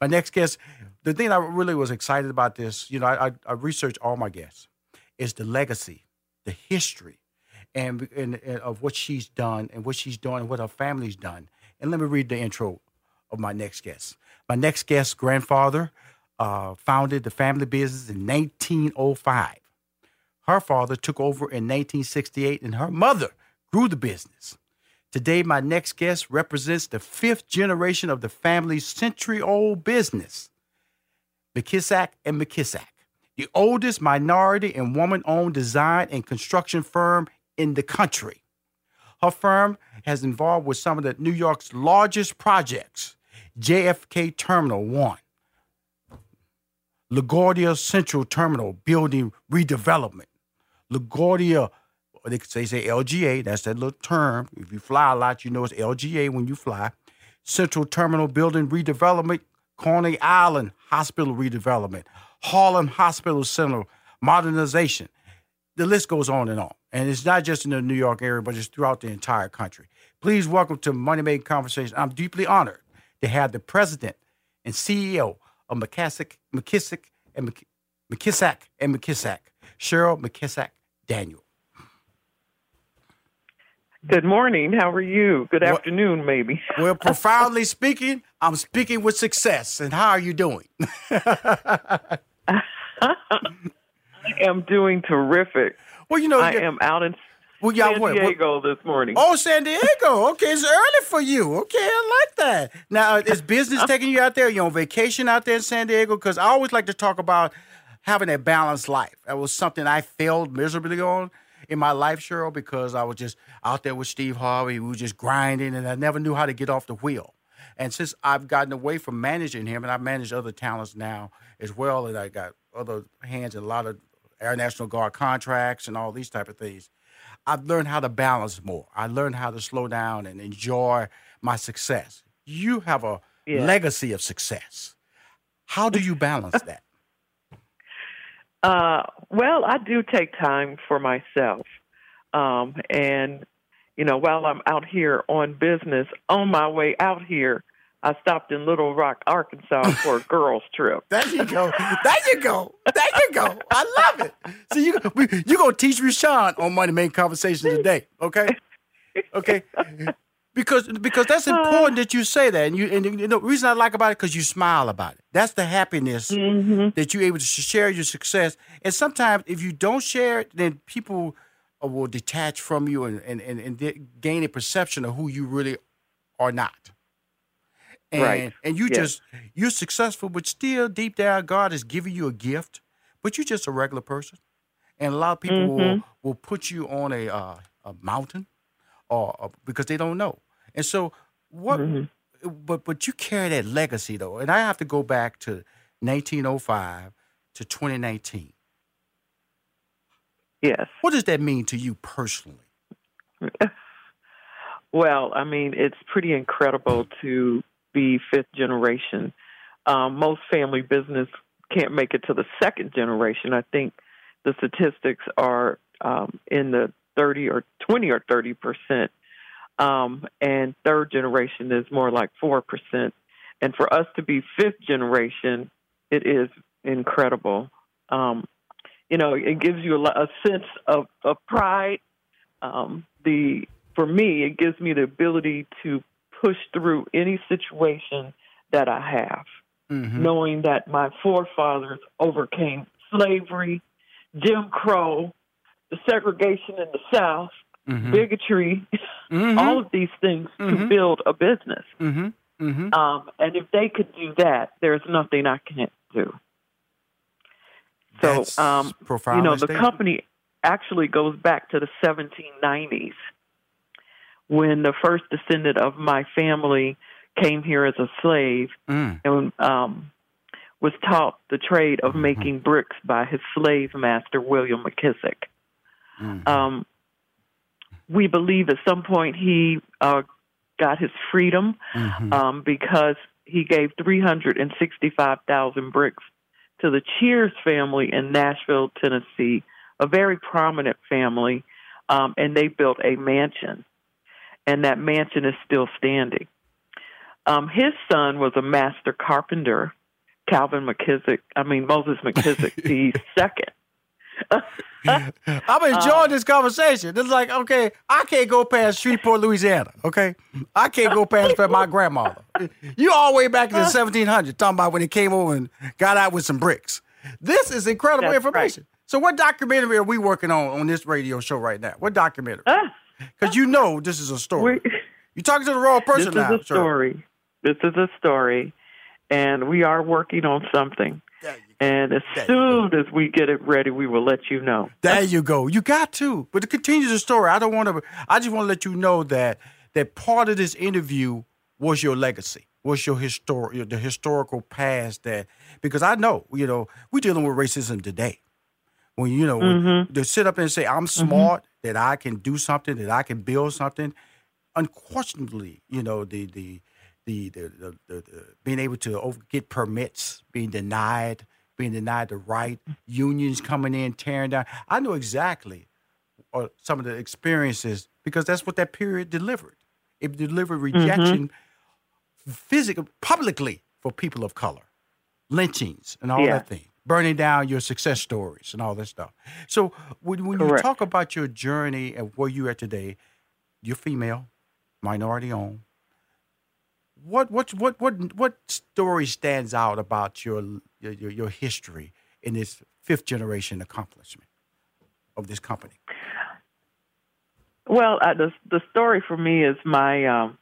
My next guest, the thing I really was excited about this, you know, I, I, I researched all my guests, is the legacy, the history, and, and, and of what she's done and what she's doing and what her family's done. And let me read the intro of my next guest. My next guest's grandfather uh, founded the family business in 1905. Her father took over in 1968, and her mother grew the business. Today, my next guest represents the fifth generation of the family's century old business, McKissack and McKissack, the oldest minority and woman owned design and construction firm in the country. Her firm has involved with some of the New York's largest projects JFK Terminal 1, LaGuardia Central Terminal building redevelopment, LaGuardia or they could say say LGA. That's that little term. If you fly a lot, you know it's LGA when you fly. Central Terminal Building Redevelopment, Coney Island Hospital Redevelopment, Harlem Hospital Center Modernization. The list goes on and on. And it's not just in the New York area, but it's throughout the entire country. Please welcome to Money Making Conversation. I'm deeply honored to have the president and CEO of McKissack, McKissack and McKissack and McKissack, Cheryl McKissack Daniel. Good morning. How are you? Good well, afternoon, maybe. well, profoundly speaking, I'm speaking with success. And how are you doing? I am doing terrific. Well, you know, I am out in well, San Diego this morning. Oh, San Diego. Okay, it's early for you. Okay, I like that. Now, uh, is business taking you out there? You on vacation out there in San Diego? Because I always like to talk about having a balanced life. That was something I failed miserably on in my life, Cheryl, because I was just out there with Steve Harvey. We were just grinding, and I never knew how to get off the wheel. And since I've gotten away from managing him, and I manage other talents now as well, and I got other hands in a lot of Air National Guard contracts and all these type of things, I've learned how to balance more. I learned how to slow down and enjoy my success. You have a yeah. legacy of success. How do you balance that? Uh, well, I do take time for myself. Um, and, you know, while I'm out here on business, on my way out here, I stopped in Little Rock, Arkansas for a girls' trip. there you go. There you go. There you go. I love it. So you you gonna teach Rushion on Money Making Conversation today, okay? Okay because because that's important that you say that, and you and you know, the reason I like about it because you smile about it. That's the happiness mm-hmm. that you're able to share your success. And sometimes if you don't share it, then people uh, will detach from you and and, and, and gain a perception of who you really are not. And, right. And you yes. just you're successful, but still deep down, God is giving you a gift, but you're just a regular person. And a lot of people mm-hmm. will will put you on a uh, a mountain or, or, because they don't know. And so what mm-hmm. but but you carry that legacy though. And I have to go back to 1905 to 2019. Yes. What does that mean to you personally? well, I mean, it's pretty incredible to be fifth generation um, most family business can't make it to the second generation. I think the statistics are um, in the 30 or 20 or 30 percent, um, and third generation is more like four percent. And for us to be fifth generation, it is incredible. Um, you know, it gives you a, a sense of, of pride. Um, the for me, it gives me the ability to push through any situation that I have, mm-hmm. knowing that my forefathers overcame slavery, Jim Crow, the segregation in the South, mm-hmm. bigotry, mm-hmm. all of these things to mm-hmm. build a business. Mm-hmm. Mm-hmm. Um, and if they could do that, there's nothing I can't do. So, um, you know, the company actually goes back to the 1790s when the first descendant of my family came here as a slave mm. and um, was taught the trade of mm-hmm. making bricks by his slave master, William McKissack. Mm-hmm. Um, we believe at some point he uh, got his freedom mm-hmm. um, because he gave 365,000 bricks to the Cheairs family in Nashville, Tennessee, a very prominent family, um, and they built a mansion, and that mansion is still standing. Um, his son was a master carpenter, Calvin McKissack. I mean Moses McKissack, the second. I'm enjoying um, this conversation. It's like, okay, I can't go past Shreveport, Louisiana. Okay, I can't go past my grandmother. You all the way back in the 1700s, talking about when he came over and got out with some bricks. This is incredible information. Right. So, what documentary are we working on on this radio show right now? What documentary? Because uh, you know this is a story. You're talking to the wrong person this now. This is a story. This is a story, and we are working on something. And as there soon as we get it ready, we will let you know. There you go. You got to. But to continue the story, I don't want to. I just want to let you know that that part of this interview was your legacy, was your histor- the historical past. That because I know, you know, we're dealing with racism today. When you know, mm-hmm. to sit up and say I'm mm-hmm. smart, mm-hmm. that I can do something, that I can build something. Unquestionably, you know, the the the the, the, the, the being able to over, get permits, being denied being denied the right, unions coming in, tearing down. I know exactly uh, some of the experiences because that's what that period delivered. It delivered mm-hmm. rejection mm-hmm. physically, publicly for people of color, lynchings and all yeah. that thing, burning down your success stories and all that stuff. So when, when you talk about your journey and where you are today, you're female, minority owned, what what what what what story stands out about your your, your history in this fifth generation accomplishment of this company? Well, uh, the the story for me is my um,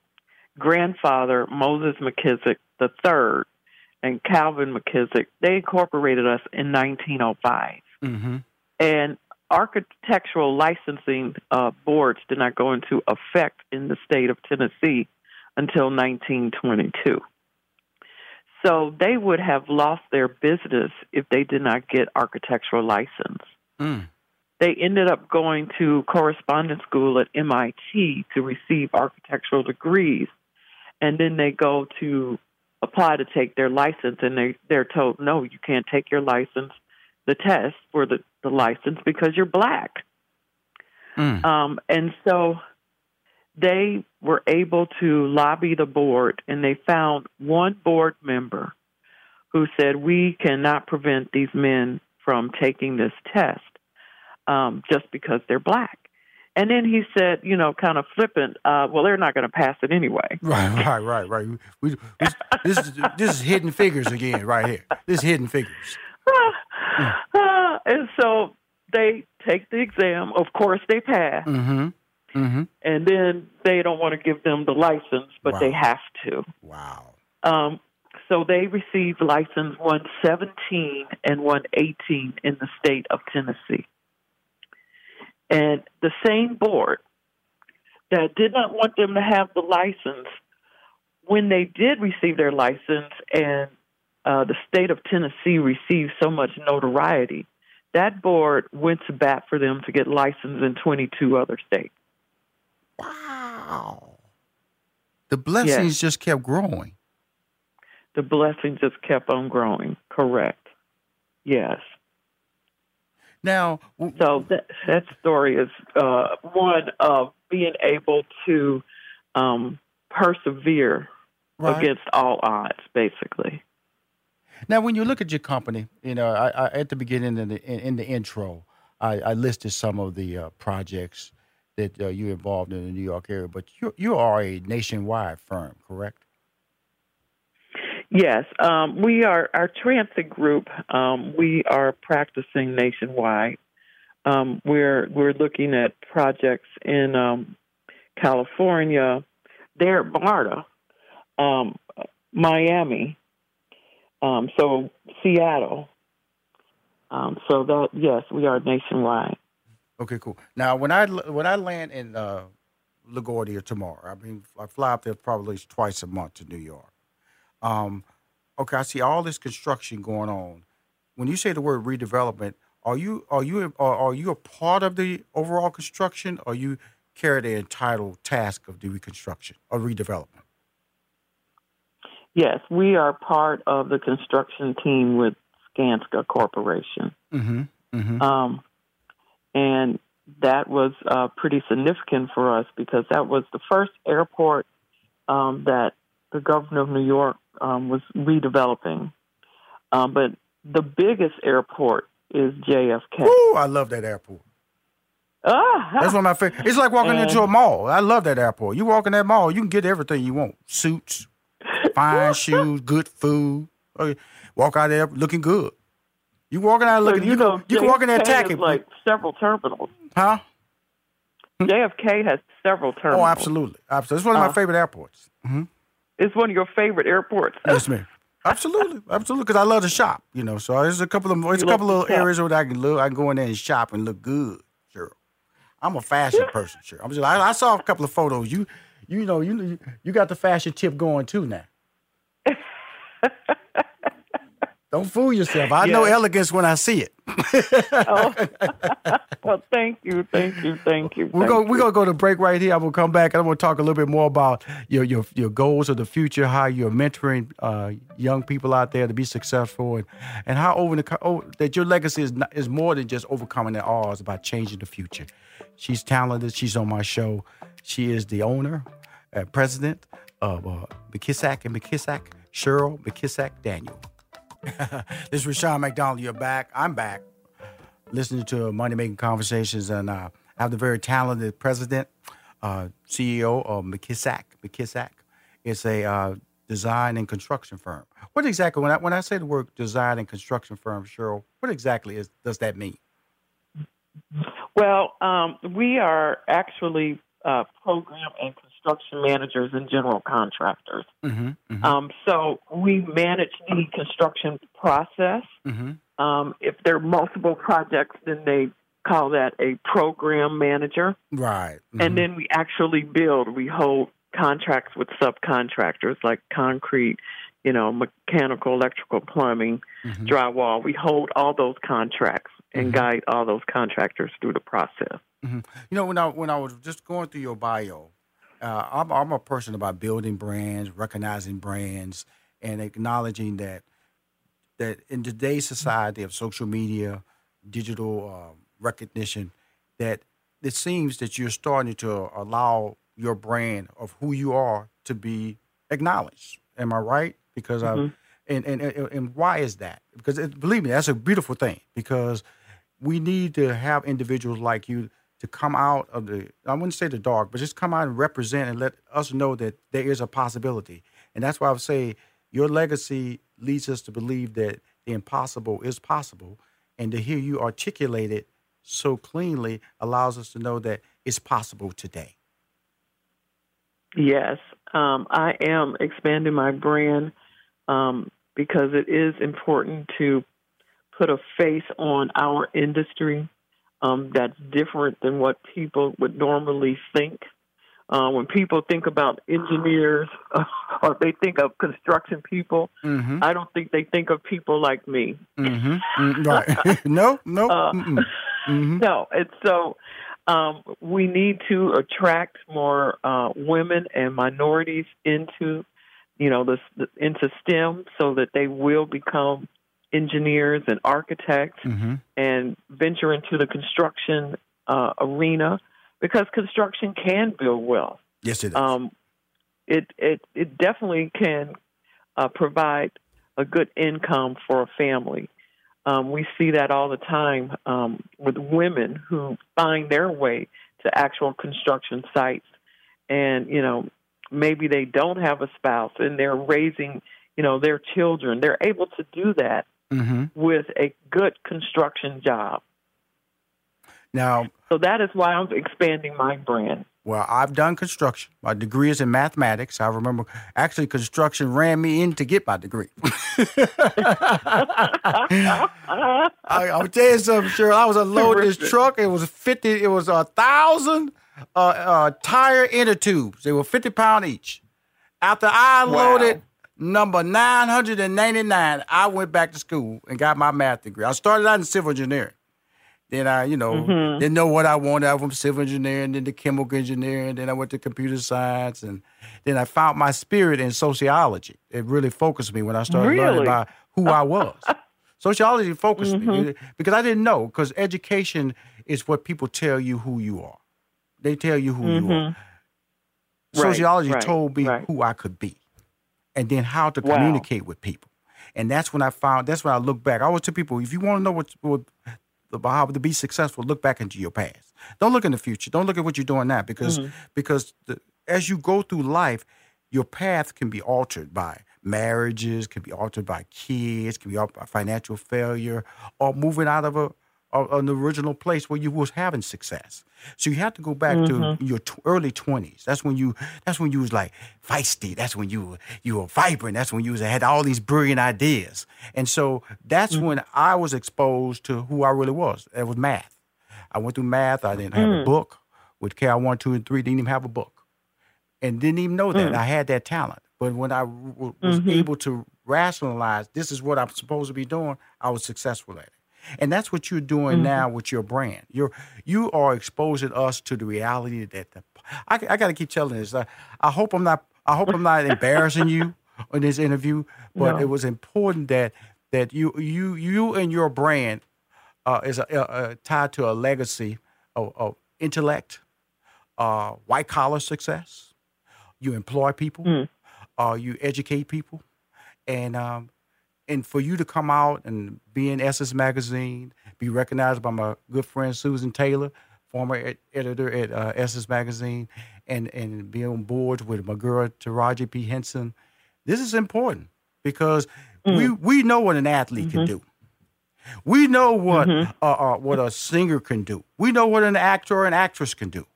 grandfather Moses McKissack the third and Calvin McKissack. They incorporated us in 1905, mm-hmm. and architectural licensing uh, boards did not go into effect in the state of Tennessee until 1922. So they would have lost their business if they did not get architectural license. Mm. They ended up going to correspondence school at MIT to receive architectural degrees, and then they go to apply to take their license, and they they're told no, you can't take your license, the test for the the license because you're black. Mm. Um, and so they were able to lobby the board and they found one board member who said, We cannot prevent these men from taking this test um, just because they're black. And then he said, you know, kind of flippant, uh, well, they're not going to pass it anyway. Right, right, right, right. We, we, this, is, this is hidden figures again, right here. This is hidden figures. Uh, and so they take the exam. Of course, they pass. Mm-hmm. Mm-hmm. And then they don't want to give them the license, but wow. they have to. Wow. Um, so they received license 117 and 118 in the state of Tennessee. And the same board that did not want them to have the license, when they did receive their license and uh, the state of Tennessee received so much notoriety, that board went to bat for them to get licensed in 22 other states. Wow. The blessings yes. just kept growing. the blessings just kept on growing. Correct. Yes. Now, so that, that story is uh, one of being able to um, persevere right. against all odds, basically. Now, when you look at your company, you know, I, I, at the beginning in the in, in the intro, I, I, listed some of the uh, projects that uh, you're involved in the New York area, but you you are a nationwide firm, correct? Yes, um, we are our transit group. Um, we are practicing nationwide. Um, we're we're looking at projects in um, California, there at MARTA, um, Miami, um, so Seattle. so that yes, we are nationwide. Okay, cool. Now, when I when I land in uh, LaGuardia tomorrow, I mean, I fly up there probably twice a month to New York. Um, okay, I see all this construction going on. When you say the word redevelopment, are you are you are, are you a part of the overall construction, or you carry the entitled task of the reconstruction or redevelopment? Yes, we are part of the construction team with Skanska Corporation. Mm-hmm. Mm-hmm. Um, and that was uh, pretty significant for us because that was the first airport um, that the governor of New York um, was redeveloping. Um, but the biggest airport is JFK. Ooh, I love that airport. Ah, That's one of my favorite. It's like walking and, into a mall. I love that airport. You walk in that mall, you can get everything you want: suits, fine shoes, good food. Walk out there looking good. You walking out looking. So you, you know, you can walk in there attacking. Like several terminals. Huh? JFK has several terminals. Oh, absolutely, absolutely. It's one of my uh, favorite airports. Mm-hmm. It's one of your favorite airports. yes, ma'am. Absolutely, absolutely. Because I love to shop, you know. So there's a couple of there's a couple of little areas where I can look. I can go in there and shop and look good. Sure, I'm a fashion person. Sure, I'm just. I, I, saw a couple of photos. You, you know, you you got the fashion tip going too now. Don't fool yourself. I know elegance when I see it. oh. well, thank you, thank you, thank you. We're gonna we're gonna go to break right here. I'm gonna come back and I'm gonna talk a little bit more about your your your goals of the future, how you're mentoring uh, young people out there to be successful, and and how over the oh, that your legacy is not, is more than just overcoming the odds about changing the future. She's talented. She's on my show. She is the owner, uh, president of uh, McKissack and McKissack, Cheryl McKissack Daniel. this is Rushion McDonald. You're back. I'm back. Listening to Money Making Conversations, and uh, I have the very talented president, uh, CEO of McKissack. McKissack. It's a uh, design and construction firm. What exactly, when I, when I say the word design and construction firm, Cheryl, what exactly is, does that mean? Well, um, we are actually uh, program and construction managers and general contractors. Mm-hmm, mm-hmm. Um, so we manage the construction process. Mm-hmm. Um, if there are multiple projects, then they call that a program manager. Right. And mm-hmm. then we actually build. We hold contracts with subcontractors like concrete, you know, mechanical, electrical, plumbing, mm-hmm. drywall. We hold all those contracts and mm-hmm. guide all those contractors through the process. You know, when I when I was just going through your bio, uh, I'm, I'm a person about building brands, recognizing brands, and acknowledging that that in today's society of social media, digital uh, recognition, that it seems that you're starting to allow your brand of who you are to be acknowledged. Am I right? Because mm-hmm. I and, and and why is that? Because it, believe me, that's a beautiful thing. Because we need to have individuals like you to come out of the I wouldn't say the dark, but just come out and represent and let us know that there is a possibility. And that's why I would say your legacy leads us to believe that the impossible is possible. And to hear you articulate it so cleanly allows us to know that it's possible today. Yes, um, I am expanding my brand um, because it is important to put a face on our industry um, that's different than what people would normally think. Uh, when people think about engineers uh, or they think of construction people, mm-hmm. I don't think they think of people like me. Mm-hmm. mm-hmm. right? no, no, uh, mm-hmm. no. And so um, we need to attract more uh, women and minorities into you know, this, the, into STEM so that they will become engineers and architects Mm-hmm. and venture into the construction uh, arena because construction can build wealth. Yes, it is. Um, it it it definitely can uh, provide a good income for a family. Um, we see that all the time um, with women who find their way to actual construction sites, and you know maybe they don't have a spouse and they're raising you know their children. They're able to do that mm-hmm. with a good construction job. Now, So that is why I'm expanding my brand. well, I've done construction. My degree is in mathematics. I remember actually construction ran me in to get my degree. I, I'll tell you something, Cheryl. I was unloading this truck. It was fifty. It was a thousand uh, uh, tire inner tubes. They were fifty pound each. After I Wow. Number nine hundred and ninety nine, I went back to school and got my math degree. I started out in civil engineering. Then I, you know, Mm-hmm. didn't know what I wanted. I went from civil engineering, then to chemical engineering, then I went to computer science, and then I found my spirit in sociology. It really focused me when I started learning about who I was. Sociology focused Mm-hmm. me because I didn't know because education is what people tell you who you are. They tell you who you are. Mm-hmm. Right, Sociology right, told me right. who I could be, and then how to Wow. communicate with people. And that's when I found. That's when I look back. I always tell people, if you want to know what, what how to be successful, look back into your past. Don't look in the future. Don't look at what you're doing now because Mm-hmm. because the, as you go through life, your path can be altered by marriages, can be altered by kids, can be altered by financial failure, or moving out of a, a an original place where you was having success. So you have to go back to mm-hmm. your tw- early twenties. That's when you that's when you was like feisty. That's when you you were vibrant. That's when you was, had all these brilliant ideas. And so that's mm. when I was exposed to who I really was. It was math. I went through math. I didn't have a mm. book with KI one, two, and three. Didn't even have a book and didn't even know that mm. I had that talent. But when I w- was mm-hmm. able to rationalize this is what I'm supposed to be doing, I was successful at it. And that's what you're doing now with your brand. You're you are exposing us to the reality that the I, I got to keep telling this. I, I hope I'm not I hope I'm not embarrassing you in this interview, but No. it was important that that you you you and your brand uh, is a, uh, uh, tied to a legacy of, of intellect, uh, white collar success. You employ people, uh, you educate people, and um, and for you to come out and be in Essence magazine, be recognized by my good friend Susan Taylor, former ed- editor at uh, Essence magazine, and and be on board with my girl Taraji P Henson. This is important because we we know what an athlete can do. We know what uh, uh, what a singer can do. We know what an actor or an actress can do.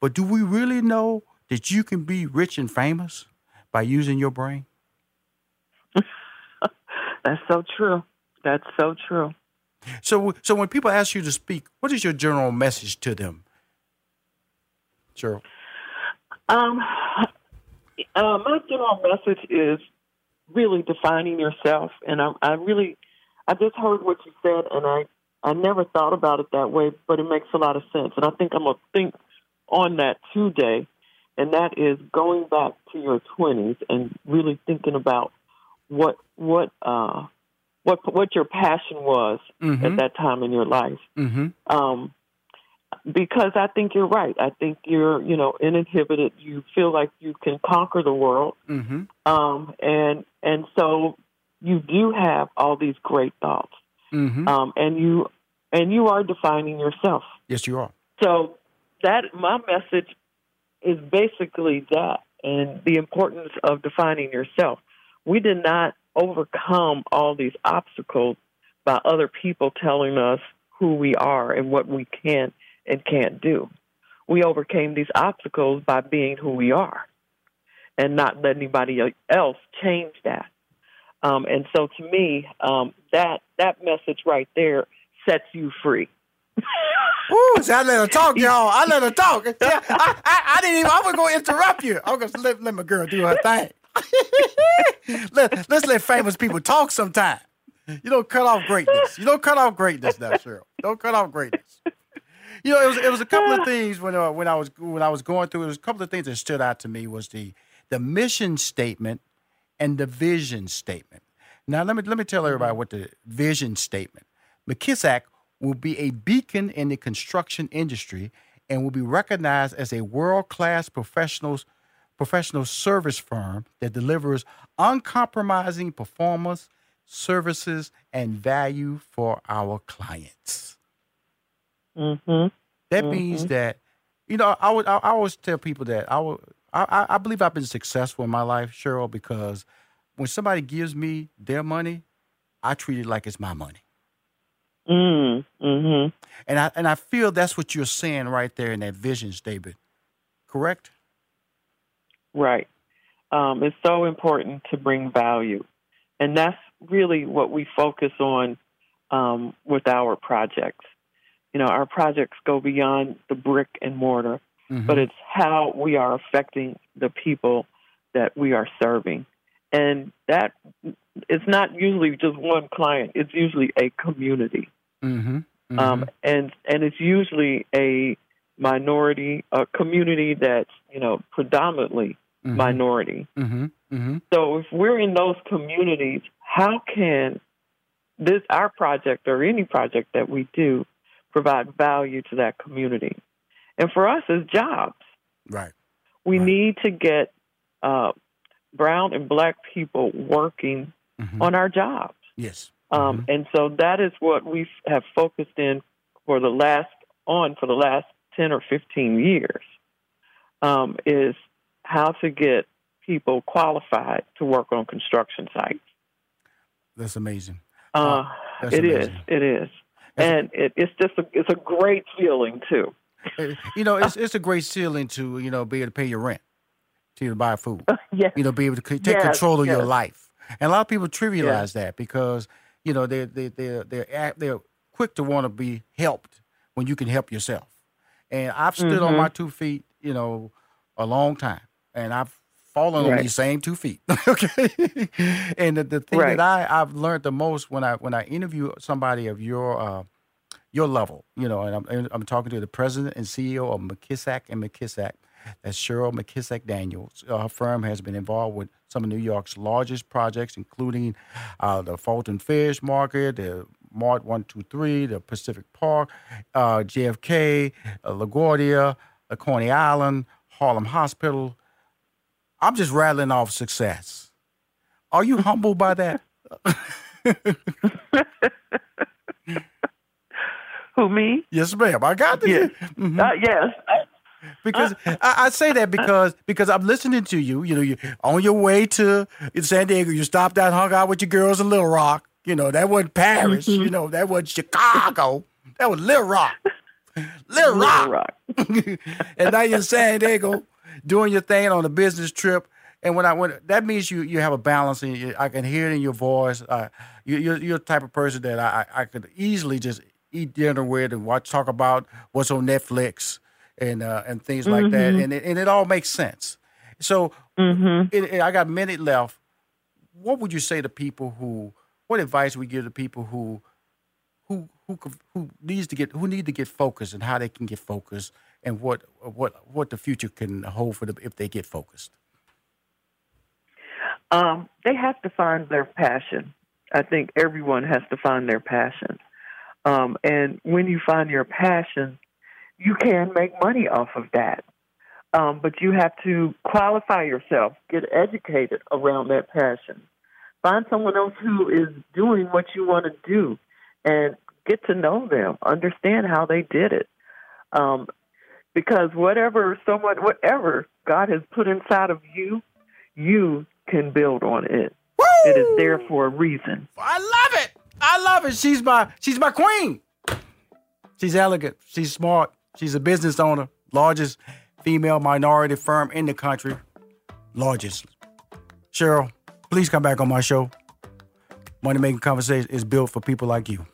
But do we really know that you can be rich and famous by using your brain? That's so true. That's so true. So, so when people ask you to speak, what is your general message to them? Cheryl. Um, uh, my general message is really defining yourself, and I, I really, I just heard what you said, and I, I never thought about it that way, but it makes a lot of sense, and I think I'm gonna think on that today, and that is going back to your 20s and really thinking about what what uh what what your passion was at that time in your life Mm-hmm. um, because I think you're right. I think you're, you know, uninhibited. You feel like you can conquer the world, Mm-hmm. um, and and so you do have all these great thoughts, Mm-hmm. um, and you and you are defining yourself. Yes, you are. So that my message is basically that, and the importance of defining yourself. We did not overcome all these obstacles by other people telling us who we are and what we can and can't do. We overcame these obstacles by being who we are and not let anybody else change that. Um, and so, to me, um, that that message right there sets you free. Ooh, see, I let her talk, y'all. I let her talk. I, I, I didn't even. I was going to interrupt you. Going to let, let my girl do her thing. Let, let's let famous people talk sometime. You don't cut off greatness. You don't cut off greatness now, Cheryl. Don't cut off greatness. You know, it was it was a couple of things when uh, when I was when I was going through. It was a couple of things that stood out to me was the the mission statement and the vision statement. Now, let me let me tell everybody what the vision statement. McKissack will be a beacon in the construction industry and will be recognized as a world-class professionals professional service firm that delivers uncompromising performance, services, and value for our clients. Mm-hmm. That means that, you know, I would I, I always tell people that I would I, I- I believe I've been successful in my life, Cheryl, because when somebody gives me their money, I treat it like it's my money. Mm, mm-hmm. And I and I feel that's what you're saying right there in that vision statement. Correct? Right. Um, it's so important to bring value. And that's really what we focus on um, with our projects. You know, our projects go beyond the brick and mortar, Mhm. but it's how we are affecting the people that we are serving. And that it's not usually just one client, it's usually a community. Mhm. Mhm. Um, and and it's usually a minority, a community that's you know predominantly Mhm. minority. Mhm. Mhm. So if we're in those communities, how can this our project or any project that we do provide value to that community? And for us as jobs, Right. we Right. need to get uh, brown and black people working Mhm. on our jobs. Yes. Um, And so that is what we have focused in for the last on for the last ten or fifteen years. Um, is how to get people qualified to work on construction sites. That's amazing. Uh, that's it is. amazing. It is. That's- and it, it's just a, it's a great feeling too. Uh, You know, it's it's a great ceiling to you know be able to pay your rent, to to buy food. yes. you know, be able to take Yes, control of your life. And a lot of people trivialize that because, you know, they they they they're they're quick to want to be helped when you can help yourself. And I've stood on Mhm. my two feet, you know, a long time, and I've fallen on these same two feet. okay, and the, the thing Right. that I I've learned the most when I when I interview somebody of your uh, your level, you know, and I'm and I'm talking to the president and CEO of McKissack and McKissack. That's Cheryl McKissack Daniels. Uh, her firm has been involved with some of New York's largest projects, including uh, the Fulton Fish Market, the Mart 123, the Pacific Park, uh, JFK, uh, LaGuardia, uh, Coney Island, Harlem Hospital. I'm just rattling off success. Are you humbled by that? Who me? Yes, ma'am. I got this. Yes. Mhm. Uh, yes. because I, I say that because because I'm listening to you. You know, you on your way to San Diego, you stopped out, hung out with your girls in Little Rock. You know, that wasn't Paris. Mm-hmm. You know, that wasn't Chicago. That was Little Rock. Little Rock. Little Rock. and now you're in San Diego doing your thing on a business trip. And when I went, that means you you have a balance, and you, I can hear it in your voice. Uh, you, you're you're the type of person that I I could easily just eat dinner with and watch talk about what's on Netflix and uh, and things like that, and it, and it all makes sense. So Mm-hmm. it, it- I got a minute left. What would you say to people who? What advice you give to people who, who who who needs to get who need to get focused and how they can get focused and what what what the future can hold for them if they get focused? Um, they have to find their passion. I think everyone has to find their passion. Um, and when you find your passion, you can make money off of that. Um, but you have to qualify yourself, get educated around that passion. Find someone else who is doing what you want to do and get to know them, understand how they did it. Um, because whatever someone, whatever God has put inside of you, you can build on it. It is there for a reason. I love it. I love it. She's my she's my queen. She's elegant. She's smart. She's a business owner. Largest female minority firm in the country. Largest. Cheryl, please come back on my show. Money Making Conversation is built for people like you.